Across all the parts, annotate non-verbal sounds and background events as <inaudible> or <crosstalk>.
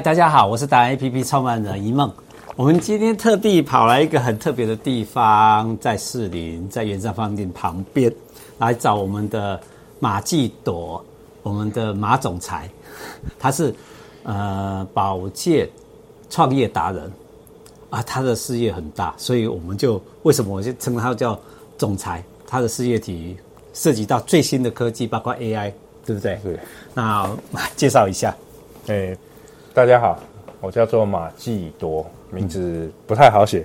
大家好，我是达人 APP 创办人一梦。我们今天特地跑来一个很特别的地方，在士林，在圆山饭店旁边，来找我们的马继朵，我们的马总裁。他是呃保健创业达人啊，他的事业很大，所以我们就为什么我就称他叫总裁？他的事业体涉及到最新的科技，包括 AI，对不对？对。那介绍一下，哎、欸。大家好，我叫做马季朵，名字不太好写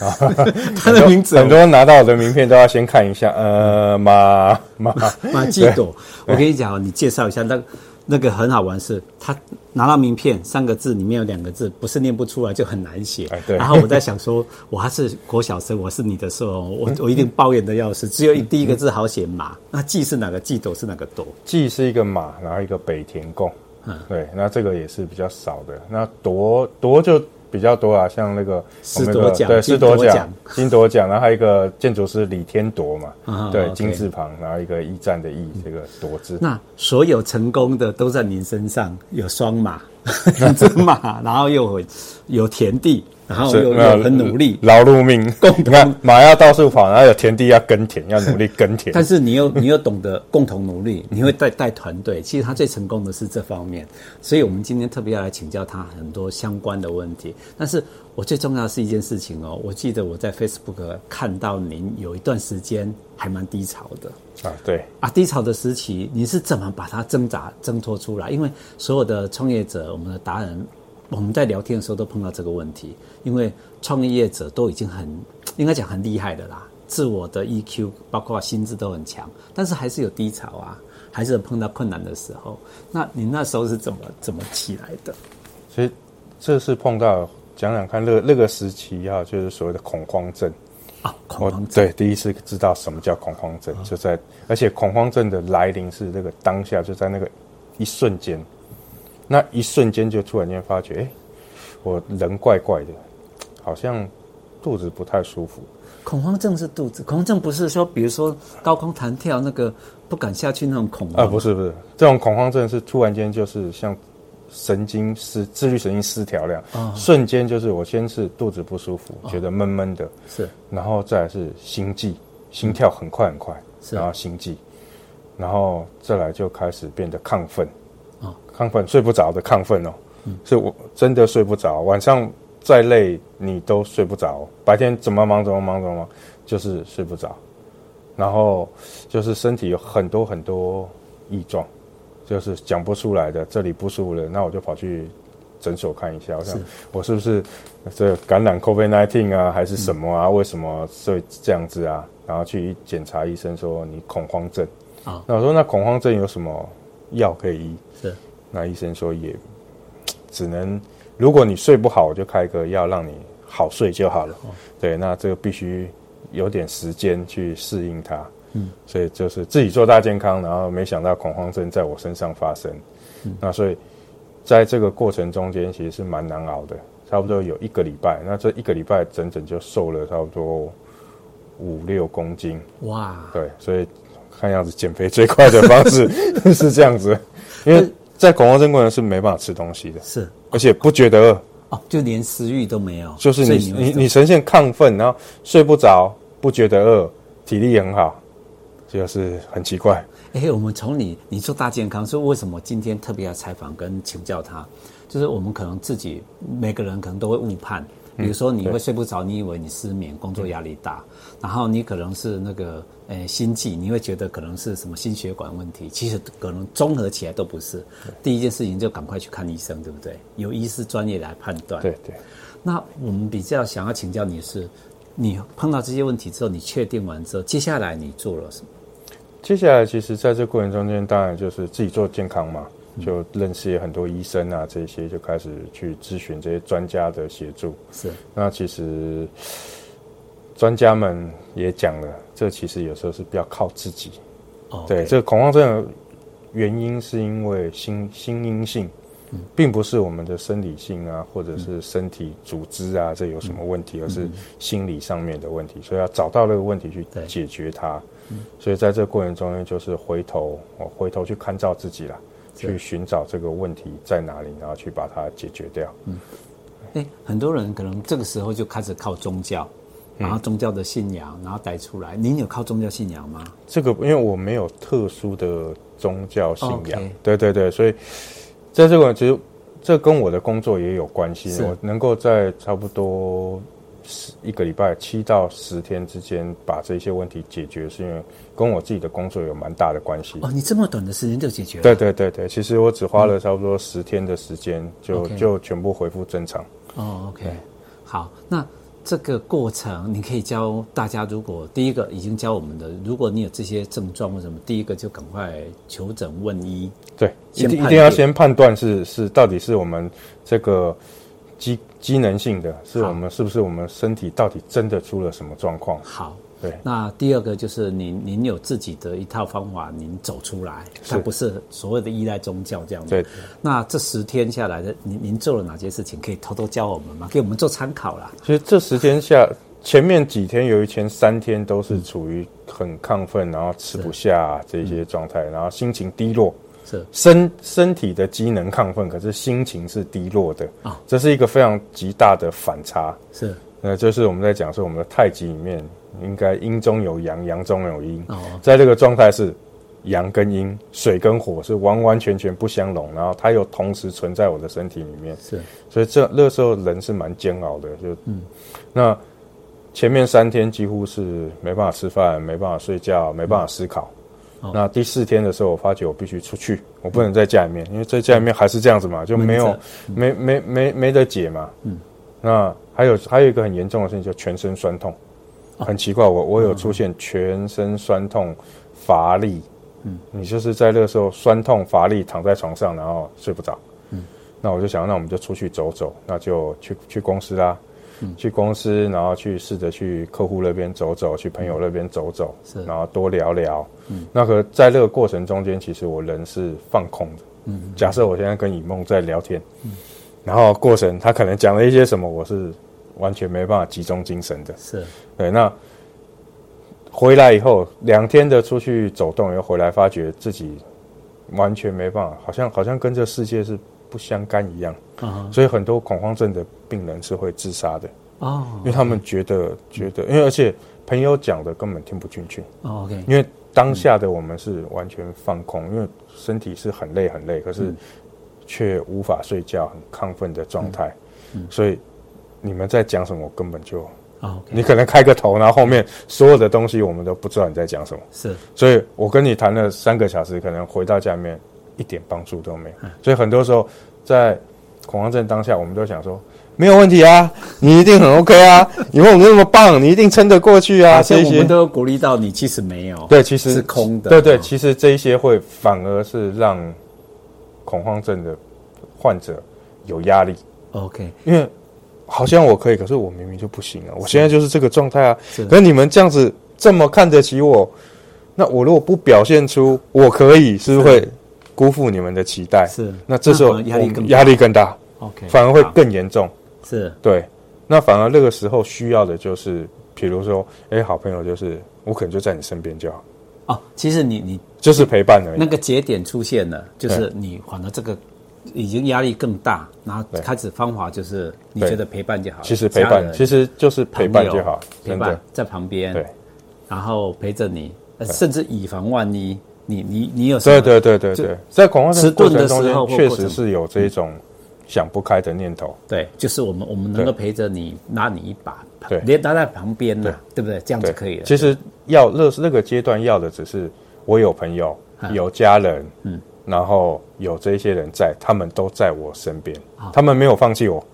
啊。<laughs> 他的名字很多人拿到我的名片都要先看一下。呃，马马 <laughs> 马季朵，我跟你讲，你介绍一下，那那个很好玩是，他拿到名片三个字里面有两个字不是念不出来就很难写。对。然后我在想说，我还是国小生，我是你的时候，我 <laughs> 我一定抱怨的要死。只有一第一个字好写马，那季是哪个季？朵是哪个朵？季是一个马，然后一个北田共。嗯，对，那这个也是比较少的。那夺夺就比较多啊，像那个四夺奖，对，四夺奖、<laughs> 金夺奖，然后还有一个建筑师李天铎嘛，嗯、对，金字旁，然后一个驿站的驿，这个夺字。那所有成功的都在您身上，有双马，两只马，然后又有有田地。然后又很努力，劳碌命。你看马要到处跑，然后有田地要耕田，要努力耕田。但是你又你又懂得共同努力，<laughs> 你会带带团队。其实他最成功的是这方面，所以我们今天特别要来请教他很多相关的问题。但是我最重要的是一件事情哦，我记得我在 Facebook 看到您有一段时间还蛮低潮的啊，对啊，低潮的时期你是怎么把它挣扎挣脱出来？因为所有的创业者，我们的达人。我们在聊天的时候都碰到这个问题，因为创业者都已经很应该讲很厉害的啦，自我的 EQ 包括心智都很强，但是还是有低潮啊，还是碰到困难的时候。那你那时候是怎么怎么起来的？所以这是碰到讲讲看，那个那个时期啊，就是所谓的恐慌症啊，恐慌症。对，第一次知道什么叫恐慌症，就在而且恐慌症的来临是那个当下，就在那个一瞬间。那一瞬间就突然间发觉，哎，我人怪怪的，好像肚子不太舒服。恐慌症是肚子，恐慌症不是说，比如说高空弹跳那个不敢下去那种恐慌。啊，不是不是，这种恐慌症是突然间就是像神经失自律神经失调那样，哦、瞬间就是我先是肚子不舒服，哦、觉得闷闷的，是，然后再来是心悸，心跳很快很快，是。然后心悸，然后再来就开始变得亢奋。啊。亢奋，睡不着的亢奋哦，嗯、是我真的睡不着，晚上再累你都睡不着，白天怎么忙怎么忙怎么忙，就是睡不着，然后就是身体有很多很多异状，就是讲不出来的，这里不舒服了，那我就跑去诊所看一下，我想我是不是这感染 COVID-19 啊，还是什么啊？嗯、为什么会这样子啊？然后去检查，医生说你恐慌症啊，哦、那我说那恐慌症有什么药可以医？是。那医生说也只能，如果你睡不好，我就开个药让你好睡就好了。哦、对，那这个必须有点时间去适应它。嗯，所以就是自己做大健康，然后没想到恐慌症在我身上发生。嗯、那所以在这个过程中间，其实是蛮难熬的，差不多有一个礼拜。那这一个礼拜整整就瘦了差不多五六公斤。哇！对，所以看样子减肥最快的方式 <laughs> 是这样子，因为。在恐慌症过程是没办法吃东西的，是，而且不觉得饿哦，就连食欲都没有，就是你你你呈现亢奋，然后睡不着，不觉得饿，体力也很好，就是很奇怪。哎、欸，我们从你你做大健康，所以为什么今天特别要采访跟请教他？就是我们可能自己每个人可能都会误判。比如说你会睡不着，你以为你失眠，工作压力大，然后你可能是那个诶心悸，你会觉得可能是什么心血管问题，其实可能综合起来都不是。第一件事情就赶快去看医生，对不对？由医师专业来判断。对对。那我们比较想要请教你是，你碰到这些问题之后，你确定完之后，接下来你做了什么？接下来其实在这过程中间，当然就是自己做健康嘛。就认识很多医生啊，这些就开始去咨询这些专家的协助。是，那其实专家们也讲了，这其实有时候是比较靠自己。哦，对，这个恐慌症的原因是因为心心因性，并不是我们的生理性啊，或者是身体组织啊，这有什么问题，而是心理上面的问题，所以要找到那个问题去解决它。所以在这个过程中呢，就是回头，我回头去看照自己了。去寻找这个问题在哪里，然后去把它解决掉。嗯，哎，很多人可能这个时候就开始靠宗教，然后宗教的信仰，然后带出来。您有靠宗教信仰吗？这个因为我没有特殊的宗教信仰，对对对，所以在这个其实这跟我的工作也有关系。我能够在差不多。一个礼拜七到十天之间把这些问题解决，是因为跟我自己的工作有蛮大的关系。哦，你这么短的时间就解决了？对对对对，其实我只花了差不多十天的时间，就、嗯、就全部恢复正常。哦，OK，好，那这个过程你可以教大家，如果第一个已经教我们的，如果你有这些症状或什么，第一个就赶快求诊问医。对，一定一定要先判断是是到底是我们这个。机机能性的是我们是不是我们身体到底真的出了什么状况？好，对。那第二个就是您您有自己的一套方法，您走出来，它不是所谓的依赖宗教这样子。对。那这十天下来的，您您做了哪些事情？可以偷偷教我们吗？给我们做参考啦。其实这十天下，前面几天由于前三天都是处于很亢奋，然后吃不下这些状态，然后心情低落。是身身体的机能亢奋，可是心情是低落的啊，这是一个非常极大的反差。是，那就是我们在讲说，我们的太极里面应该阴中有阳，阳中有阴。哦，在这个状态是阳跟阴，水跟火是完完全全不相容，然后它又同时存在我的身体里面。是，所以这那时候人是蛮煎熬的。就嗯，那前面三天几乎是没办法吃饭，没办法睡觉，没办法思考。那第四天的时候，我发觉我必须出去，我不能在家里面，因为在家里面还是这样子嘛，就没有没没没没得解嘛。嗯，那还有还有一个很严重的事情，就全身酸痛，很奇怪，我我有出现全身酸痛、乏力。嗯，你就是在那个时候酸痛乏力，躺在床上，然后睡不着。嗯，那我就想，那我们就出去走走，那就去去公司啦。去公司，然后去试着去客户那边走走，去朋友那边走走，是，然后多聊聊。嗯，那个在这个过程中间，其实我人是放空的。嗯，假设我现在跟以梦在聊天，嗯，然后过程他可能讲了一些什么，我是完全没办法集中精神的。是，对。那回来以后两天的出去走动，又回来发觉自己完全没办法，好像好像跟这世界是。不相干一样，所以很多恐慌症的病人是会自杀的。哦，因为他们觉得觉得，因为而且朋友讲的根本听不进去。哦，OK，因为当下的我们是完全放空，因为身体是很累很累，可是却无法睡觉，很亢奋的状态，所以你们在讲什么，我根本就啊，你可能开个头，然后后面所有的东西我们都不知道你在讲什么，是，所以我跟你谈了三个小时，可能回到家里面。一点帮助都没有，所以很多时候在恐慌症当下，我们都想说没有问题啊，你一定很 OK 啊，<laughs> 你问我们那么棒，你一定撑得过去啊。所以我们都鼓励到你，其实没有，对，其实是空的，对对，其实这一些会反而是让恐慌症的患者有压力。OK，因为好像我可以，可是我明明就不行啊，我现在就是这个状态啊。可是你们这样子这么看得起我，那我如果不表现出我可以，是不是会？辜负你们的期待。是，那这时候压力更压力更大，OK，反而会更严重，是。对。那反而那个时候需要的就是，比如说，哎、欸，好朋友就是我可能就在你身边就好。哦，其实你你就是陪伴而已。那个节点出现了，就是你反而这个已经压力更大，然后开始方法就是你觉得陪伴就好。其实陪伴其实就是陪伴就好，陪伴在旁边，对，然后陪着你，甚至以防万一。你你你有什么？对对对对对，在恐慌症过程中间，确实是有这种想不开的念头。对，就是我们我们能够陪着你，拉你一把，对，连拉在旁边呢，对不对？这样就可以了。其实要那那个阶段要的只是我有朋友，有家人，嗯，然后有这些人在，他们都在我身边，他们没有放弃我。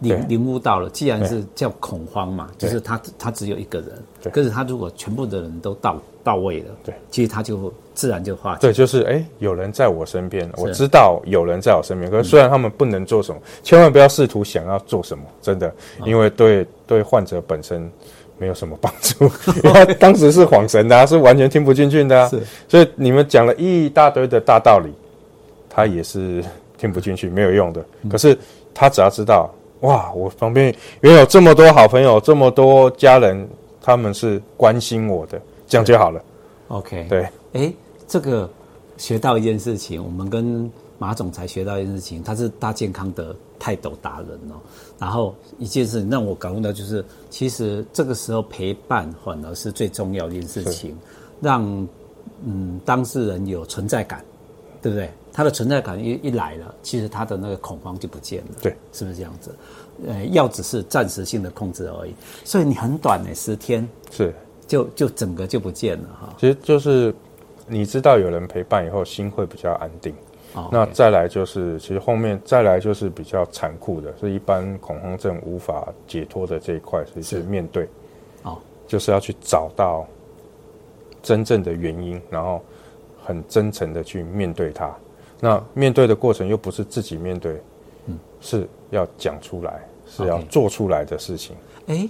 领领悟到了，既然是叫恐慌嘛，就是他他只有一个人，可是他如果全部的人都到到位了，对，其实他就自然就化解。对，就是哎，有人在我身边，我知道有人在我身边。可是虽然他们不能做什么，千万不要试图想要做什么，真的，因为对对患者本身没有什么帮助，<laughs> 因为他当时是恍神的啊，是完全听不进去的所以你们讲了一大堆的大道理，他也是听不进去，没有用的。可是他只要知道。哇！我旁边原有这么多好朋友，这么多家人，他们是关心我的，这样就好了。OK，对。哎，这个学到一件事情，我们跟马总裁学到一件事情，他是大健康的泰斗达人哦。然后一件事情让我感悟到，就是其实这个时候陪伴反而是最重要的一件事情，让嗯当事人有存在感，对不对？他的存在感一一来了，其实他的那个恐慌就不见了，对，是不是这样子？呃，药只是暂时性的控制而已，所以你很短的十天是就就整个就不见了哈。其实就是你知道有人陪伴以后，心会比较安定。哦，那再来就是，其实后面再来就是比较残酷的，是一般恐慌症无法解脱的这一块，所以是面对，哦，就是要去找到真正的原因，然后很真诚的去面对它。那面对的过程又不是自己面对，嗯，是要讲出来，是要做出来的事情。哎、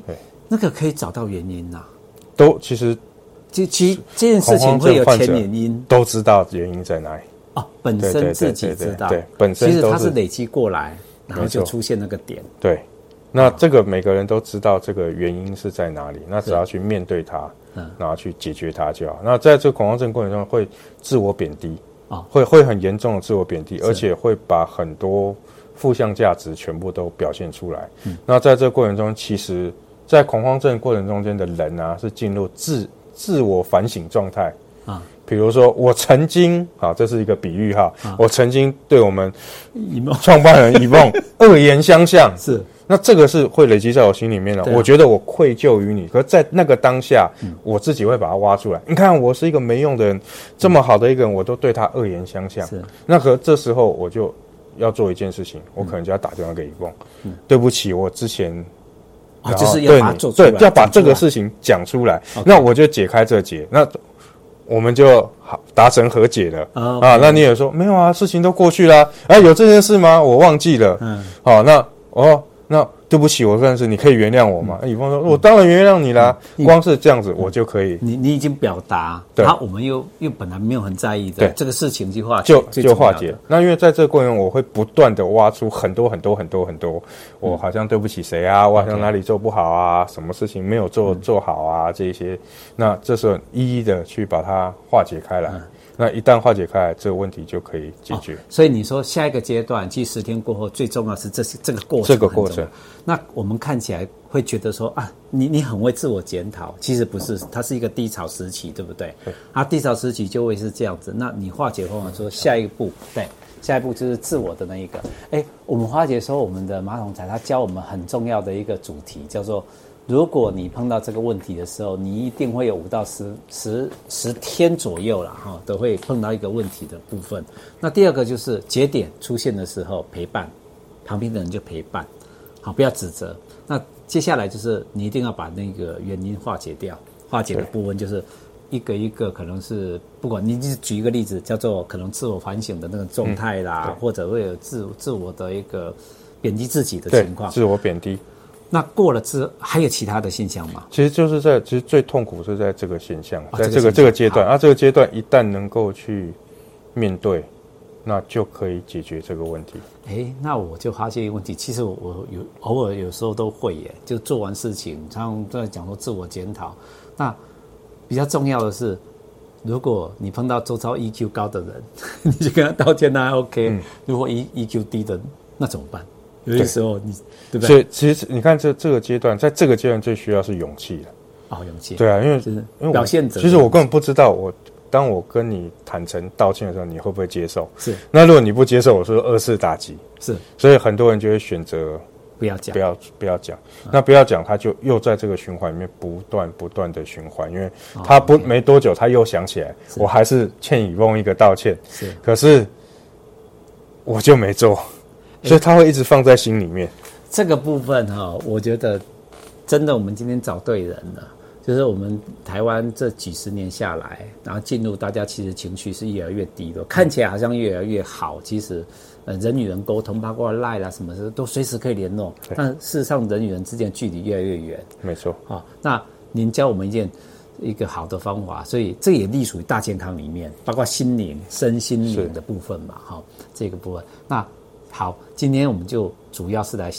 那个可以找到原因呐、啊，都其实，其其实这件事情会有前原因，都知道原因在哪里。哦，本身自己知道，对，本身其实它是累积过来，然后就出现那个点。对，那这个每个人都知道这个原因是在哪里，那只要去面对它，嗯，然后去解决它就好。那在这个恐慌症过程中，会自我贬低啊，会会很严重的自我贬低，而且会把很多负向价值全部都表现出来。嗯，那在这个过程中，其实，在恐慌症过程中间的人啊，是进入自自我反省状态啊。比如说，我曾经啊，这是一个比喻哈，啊、我曾经对我们创办人以梦 <laughs> 恶言相向，是，那这个是会累积在我心里面的。啊、我觉得我愧疚于你，可是在那个当下，嗯、我自己会把它挖出来。你看，我是一个没用的人，这么好的一个人，我都对他恶言相向。那可这时候我就要做一件事情，我可能就要打电话给一梦，嗯，对不起，我之前啊，就是要把做对，要把这个事情讲出来，那我就解开这结，那。我们就好达成和解了、oh, 啊！那你也说没有啊？事情都过去了、啊，哎、啊，有这件事吗？我忘记了。嗯，好，那哦，那。对不起，我算是，你可以原谅我吗？以峰说：“我当然原谅你啦，光是这样子，我就可以。”你你已经表达，对，然后我们又又本来没有很在意的，对这个事情就化就就化解。那因为在这个过程中，我会不断的挖出很多很多很多很多，我好像对不起谁啊？我好像哪里做不好啊？什么事情没有做做好啊？这一些，那这时候一一的去把它化解开来。那一旦化解开来，这个问题就可以解决。哦、所以你说下一个阶段，即十天过后，最重要是这是这个过程。这个过程。那我们看起来会觉得说啊，你你很会自我检讨，其实不是，它是一个低潮时期，对不对？对。啊，低潮时期就会是这样子。那你化解后，说下一步，对，下一步就是自我的那一个。哎，我们化解的时候，我们的马总裁他教我们很重要的一个主题，叫做。如果你碰到这个问题的时候，你一定会有五到十十十天左右了哈，都会碰到一个问题的部分。那第二个就是节点出现的时候，陪伴旁边的人就陪伴，好，不要指责。那接下来就是你一定要把那个原因化解掉，化解的部分就是一个一个，可能是不管你举一个例子，叫做可能自我反省的那个状态啦，或者会有自自我的一个贬低自己的情况，自我贬低。那过了之后还有其他的现象吗？其实就是在，其实最痛苦是在这个现象，在这个这个阶段啊，这个阶段一旦能够去面对，那就可以解决这个问题。哎，那我就发现一个问题，其实我，我有偶尔有时候都会耶，就做完事情，常常在讲说自我检讨。那比较重要的是，如果你碰到周遭 EQ 高的人，<laughs> 你就跟他道歉，那还 OK。嗯，如果 E EQ 低的，那怎么办？有些时候你。对不对？所以其实你看这这个阶段，在这个阶段最需要是勇气的哦，勇气。对啊，因为是因为表现者。其实我根本不知道我，我当我跟你坦诚道歉的时候，你会不会接受？是。那如果你不接受，我说二次打击。是。所以很多人就会选择不要讲，不要不要讲。那不要讲，他就又在这个循环里面不断不断的循环，因为他不没多久他又想起来，我还是欠以翁一个道歉。是。可是我就没做，所以他会一直放在心里面。这个部分哈，我觉得真的，我们今天找对人了。就是我们台湾这几十年下来，然后进入大家其实情绪是越来越低的，看起来好像越来越好。其实，呃，人与人沟通，包括赖啦什么的，都随时可以联络。但事实上，人与人之间距离越来越远。没错。好，那您教我们一件一个好的方法，所以这也隶属于大健康里面，包括心灵、身心灵的部分嘛。哈，这个部分。那好，今天我们就主要是来。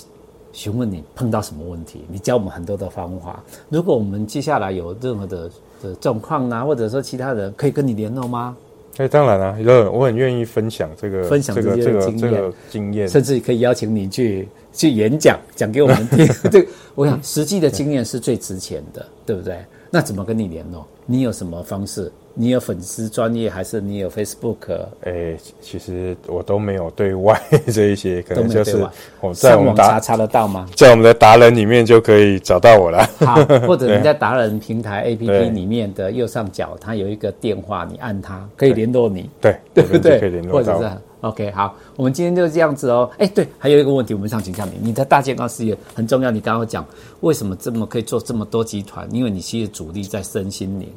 询问你碰到什么问题，你教我们很多的方法。如果我们接下来有任何的的状况啊，或者说其他人可以跟你联络吗？哎，当然了，有我很愿意分享这个分享这个这个这个经验，甚至可以邀请你去去演讲，讲给我们听。<laughs> 这个我想实际的经验是最值钱的，对不对？那怎么跟你联络？你有什么方式？你有粉丝专业，还是你有 Facebook？哎、欸，其实我都没有对外这一些，可能就是我在我们查查得到吗？在我们的达人里面就可以找到我了。好，<laughs> 或者你在达人平台 APP 里面的右上角，它有一个电话，你按它可以联络你。对，对不对？可以联络到。或者是 OK，好，我们今天就是这样子哦。哎，对，还有一个问题，我们想请教你，你的大健康事业很重要。你刚刚讲为什么这么可以做这么多集团？因为你其实主力在身心灵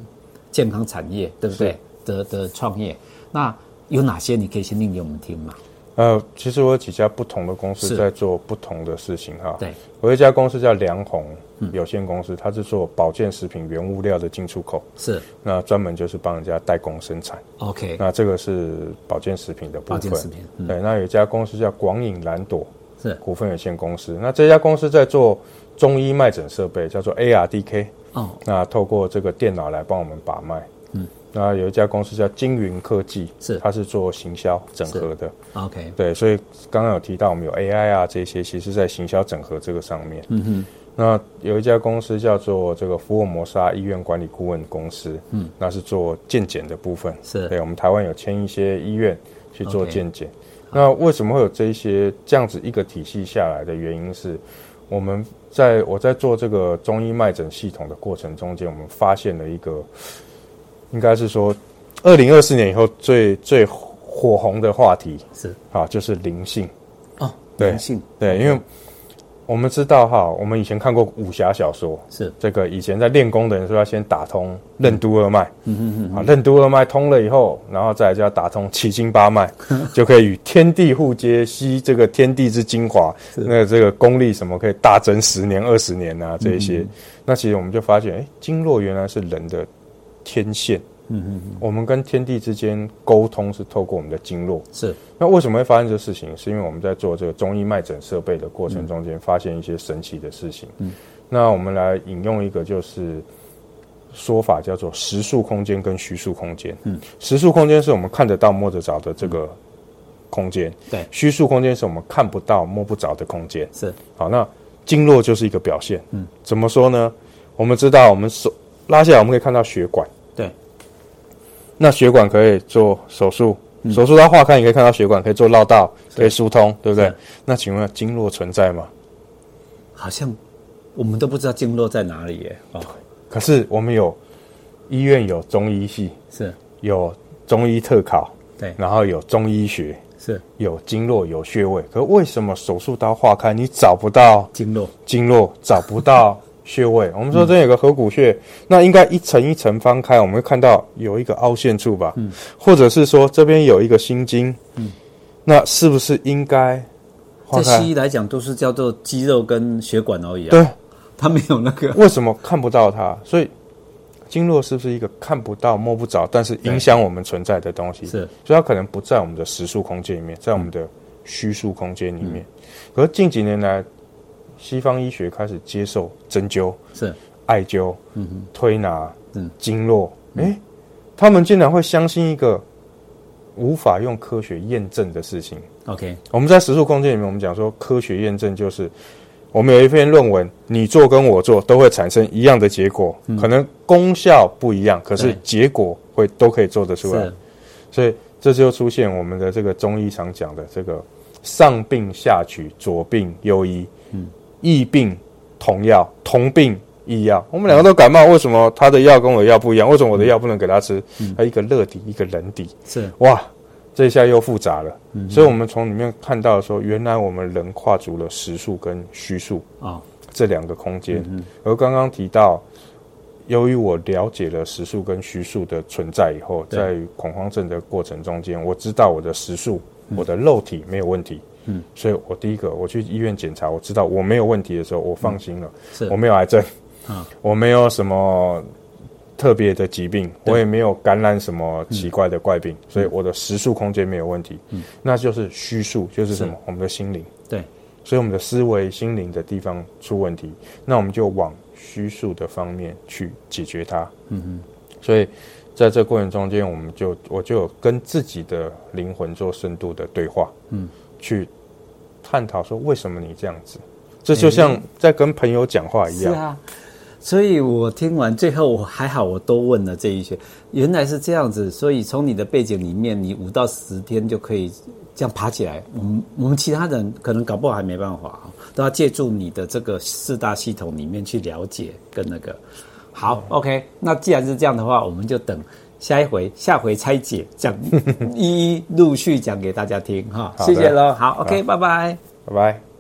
健康产业，对不对？的的创业，那有哪些你可以先念给我们听吗？呃，其实我有几家不同的公司在做不同的事情哈。对，我有一家公司叫良弘有限公司，它是做保健食品原物料的进出口，是那专门就是帮人家代工生产。OK，那这个是保健食品的部分。保健食品，嗯、对。那有一家公司叫广影蓝朵是股份有限公司，那这家公司在做中医脉诊设备，叫做 ARDK。哦，那透过这个电脑来帮我们把脉。嗯那有一家公司叫金云科技，是它是做行销整合的。OK，对，所以刚刚有提到我们有 AI 啊这些，其实在行销整合这个上面。嗯哼。那有一家公司叫做这个福尔摩沙医院管理顾问公司，嗯，那是做健检的部分。是，对我们台湾有签一些医院去做健检。Okay. 那为什么会有这些这样子一个体系下来的原因是，我们在我在做这个中医脉诊系统的过程中间，我们发现了一个。应该是说，二零二四年以后最最火红的话题是啊，就是灵性哦，灵性对，因为我们知道哈，我们以前看过武侠小说，是。这个以前在练功的人说要先打通任督二脉，嗯嗯嗯，啊，任督二脉通了以后，然后再来就要打通七经八脉，<laughs> 就可以与天地互接，吸这个天地之精华，那这个功力什么可以大增十年二十年啊，这一些，那其实我们就发现，哎，经络原来是人的。天线，嗯嗯嗯，我们跟天地之间沟通是透过我们的经络，是。那为什么会发生这个事情？是因为我们在做这个中医脉诊设备的过程中间，发现一些神奇的事情。嗯，那我们来引用一个就是说法，叫做实数空间跟虚数空间。嗯，实数空间是我们看得到摸得着的这个空间，对。虚数空间是我们看不到摸不着的空间。是。好，那经络就是一个表现。嗯，怎么说呢？我们知道，我们手。拉下来，我们可以看到血管。对，那血管可以做手术，嗯、手术刀划开，你可以看到血管可以做绕道，可以疏通，对不对？那请问经络存在吗？好像我们都不知道经络在哪里耶。哦，可是我们有医院有中医系，是有中医特考，对，然后有中医学，是有经络有穴位。可是为什么手术刀划开，你找不到经络？经络找不到。穴位，我们说这边有个合谷穴，嗯、那应该一层一层翻开，我们会看到有一个凹陷处吧？嗯，或者是说这边有一个心经，嗯，那是不是应该？在西医来讲，都是叫做肌肉跟血管而已啊。对，它没有那个。为什么看不到它？所以经络是不是一个看不到、摸不着，但是影响我们存在的东西？是，所以它可能不在我们的实数空间里面，在我们的虚数空间里面。嗯、可是近几年来。西方医学开始接受针灸，是。艾灸，嗯哼，推拿，嗯，经络，哎、欸，他们竟然会相信一个无法用科学验证的事情。OK，我们在实数空间里面，我们讲说科学验证就是，我们有一篇论文，你做跟我做都会产生一样的结果，嗯、可能功效不一样，可是结果会都可以做得出来。所以这就出现我们的这个中医常讲的这个上病下取，左病右医，嗯。异病同药，同病异药。我们两个都感冒，为什么他的药跟我的药不一样？为什么我的药不能给他吃？嗯，他一个热底，一个冷底。是哇，这下又复杂了。嗯，所以我们从里面看到说，原来我们人跨足了实数跟虚数啊这两个空间。嗯，而刚刚提到，由于我了解了实数跟虚数的存在以后，在恐慌症的过程中间，我知道我的实数，我的肉体没有问题。嗯，所以我第一个我去医院检查，我知道我没有问题的时候，我放心了。我没有癌症，啊，我没有什么特别的疾病，我也没有感染什么奇怪的怪病，嗯、所以我的时速空间没有问题。嗯，那就是虚数，就是什么？我们的心灵。对，所以我们的思维、心灵的地方出问题，那我们就往虚数的方面去解决它。嗯哼，所以在这过程中间，我们就我就有跟自己的灵魂做深度的对话，嗯，去探讨说为什么你这样子，这就像在跟朋友讲话一样。是啊，所以我听完最后，我还好，我都问了这一些，原来是这样子。所以从你的背景里面，你五到十天就可以这样爬起来。我们我们其他人可能搞不好还没办法，都要借助你的这个四大系统里面去了解跟那个。好，OK，那既然是这样的话，我们就等下一回，下回拆解讲，<laughs> 一一陆续讲给大家听哈。谢谢喽，好，OK，拜拜，拜拜。